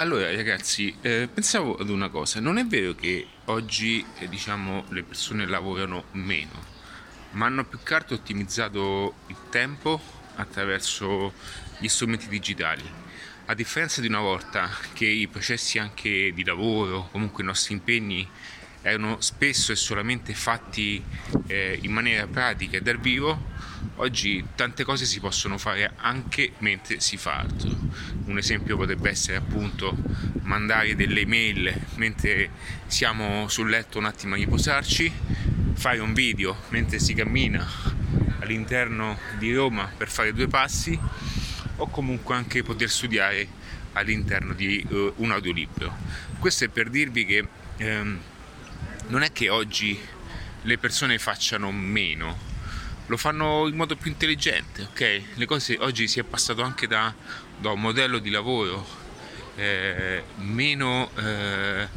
Allora ragazzi, eh, pensavo ad una cosa, non è vero che oggi eh, diciamo, le persone lavorano meno, ma hanno più che altro ottimizzato il tempo attraverso gli strumenti digitali. A differenza di una volta che i processi anche di lavoro, comunque i nostri impegni erano spesso e solamente fatti eh, in maniera pratica e dal vivo, oggi tante cose si possono fare anche mentre si fa altro. Un esempio potrebbe essere appunto mandare delle email mentre siamo sul letto un attimo a riposarci, fare un video mentre si cammina all'interno di Roma per fare due passi o comunque anche poter studiare all'interno di uh, un audiolibro. Questo è per dirvi che ehm, non è che oggi le persone facciano meno, lo fanno in modo più intelligente, ok? Le cose oggi si è passato anche da, da un modello di lavoro eh, meno eh,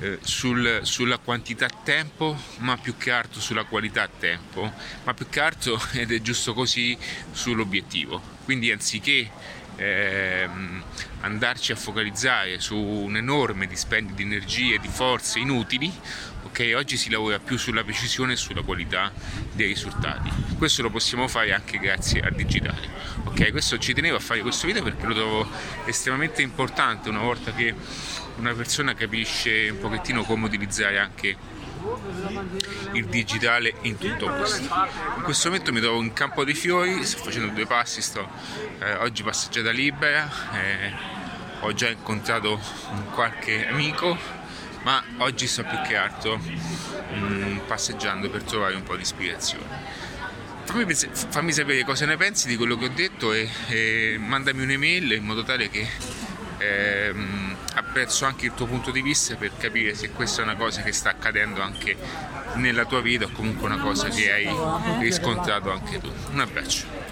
eh, sul, sulla quantità tempo, ma più che altro sulla qualità tempo, ma più che altro, ed è giusto così, sull'obiettivo. Quindi anziché ehm, andarci a focalizzare su un enorme dispendio di energie e di forze inutili, ok? Oggi si lavora più sulla precisione e sulla qualità dei risultati. Questo lo possiamo fare anche grazie al digitale. Ok, questo ci tenevo a fare questo video perché lo trovo estremamente importante una volta che una persona capisce un pochettino come utilizzare anche il digitale in tutto questo. In questo momento mi trovo in campo dei fiori, sto facendo due passi, sto eh, oggi passeggiata libera, eh, ho già incontrato qualche amico, ma oggi sto più che altro mh, mm, passeggiando per trovare un po' di ispirazione. Fammi, fammi, sapere cosa ne pensi di quello che ho detto e, e mandami un'email in modo tale che ehm, apprezzo anche il tuo punto di vista per capire se questa è una cosa che sta accadendo anche nella tua vita o comunque una cosa che hai riscontrato anche tu. Un abbraccio.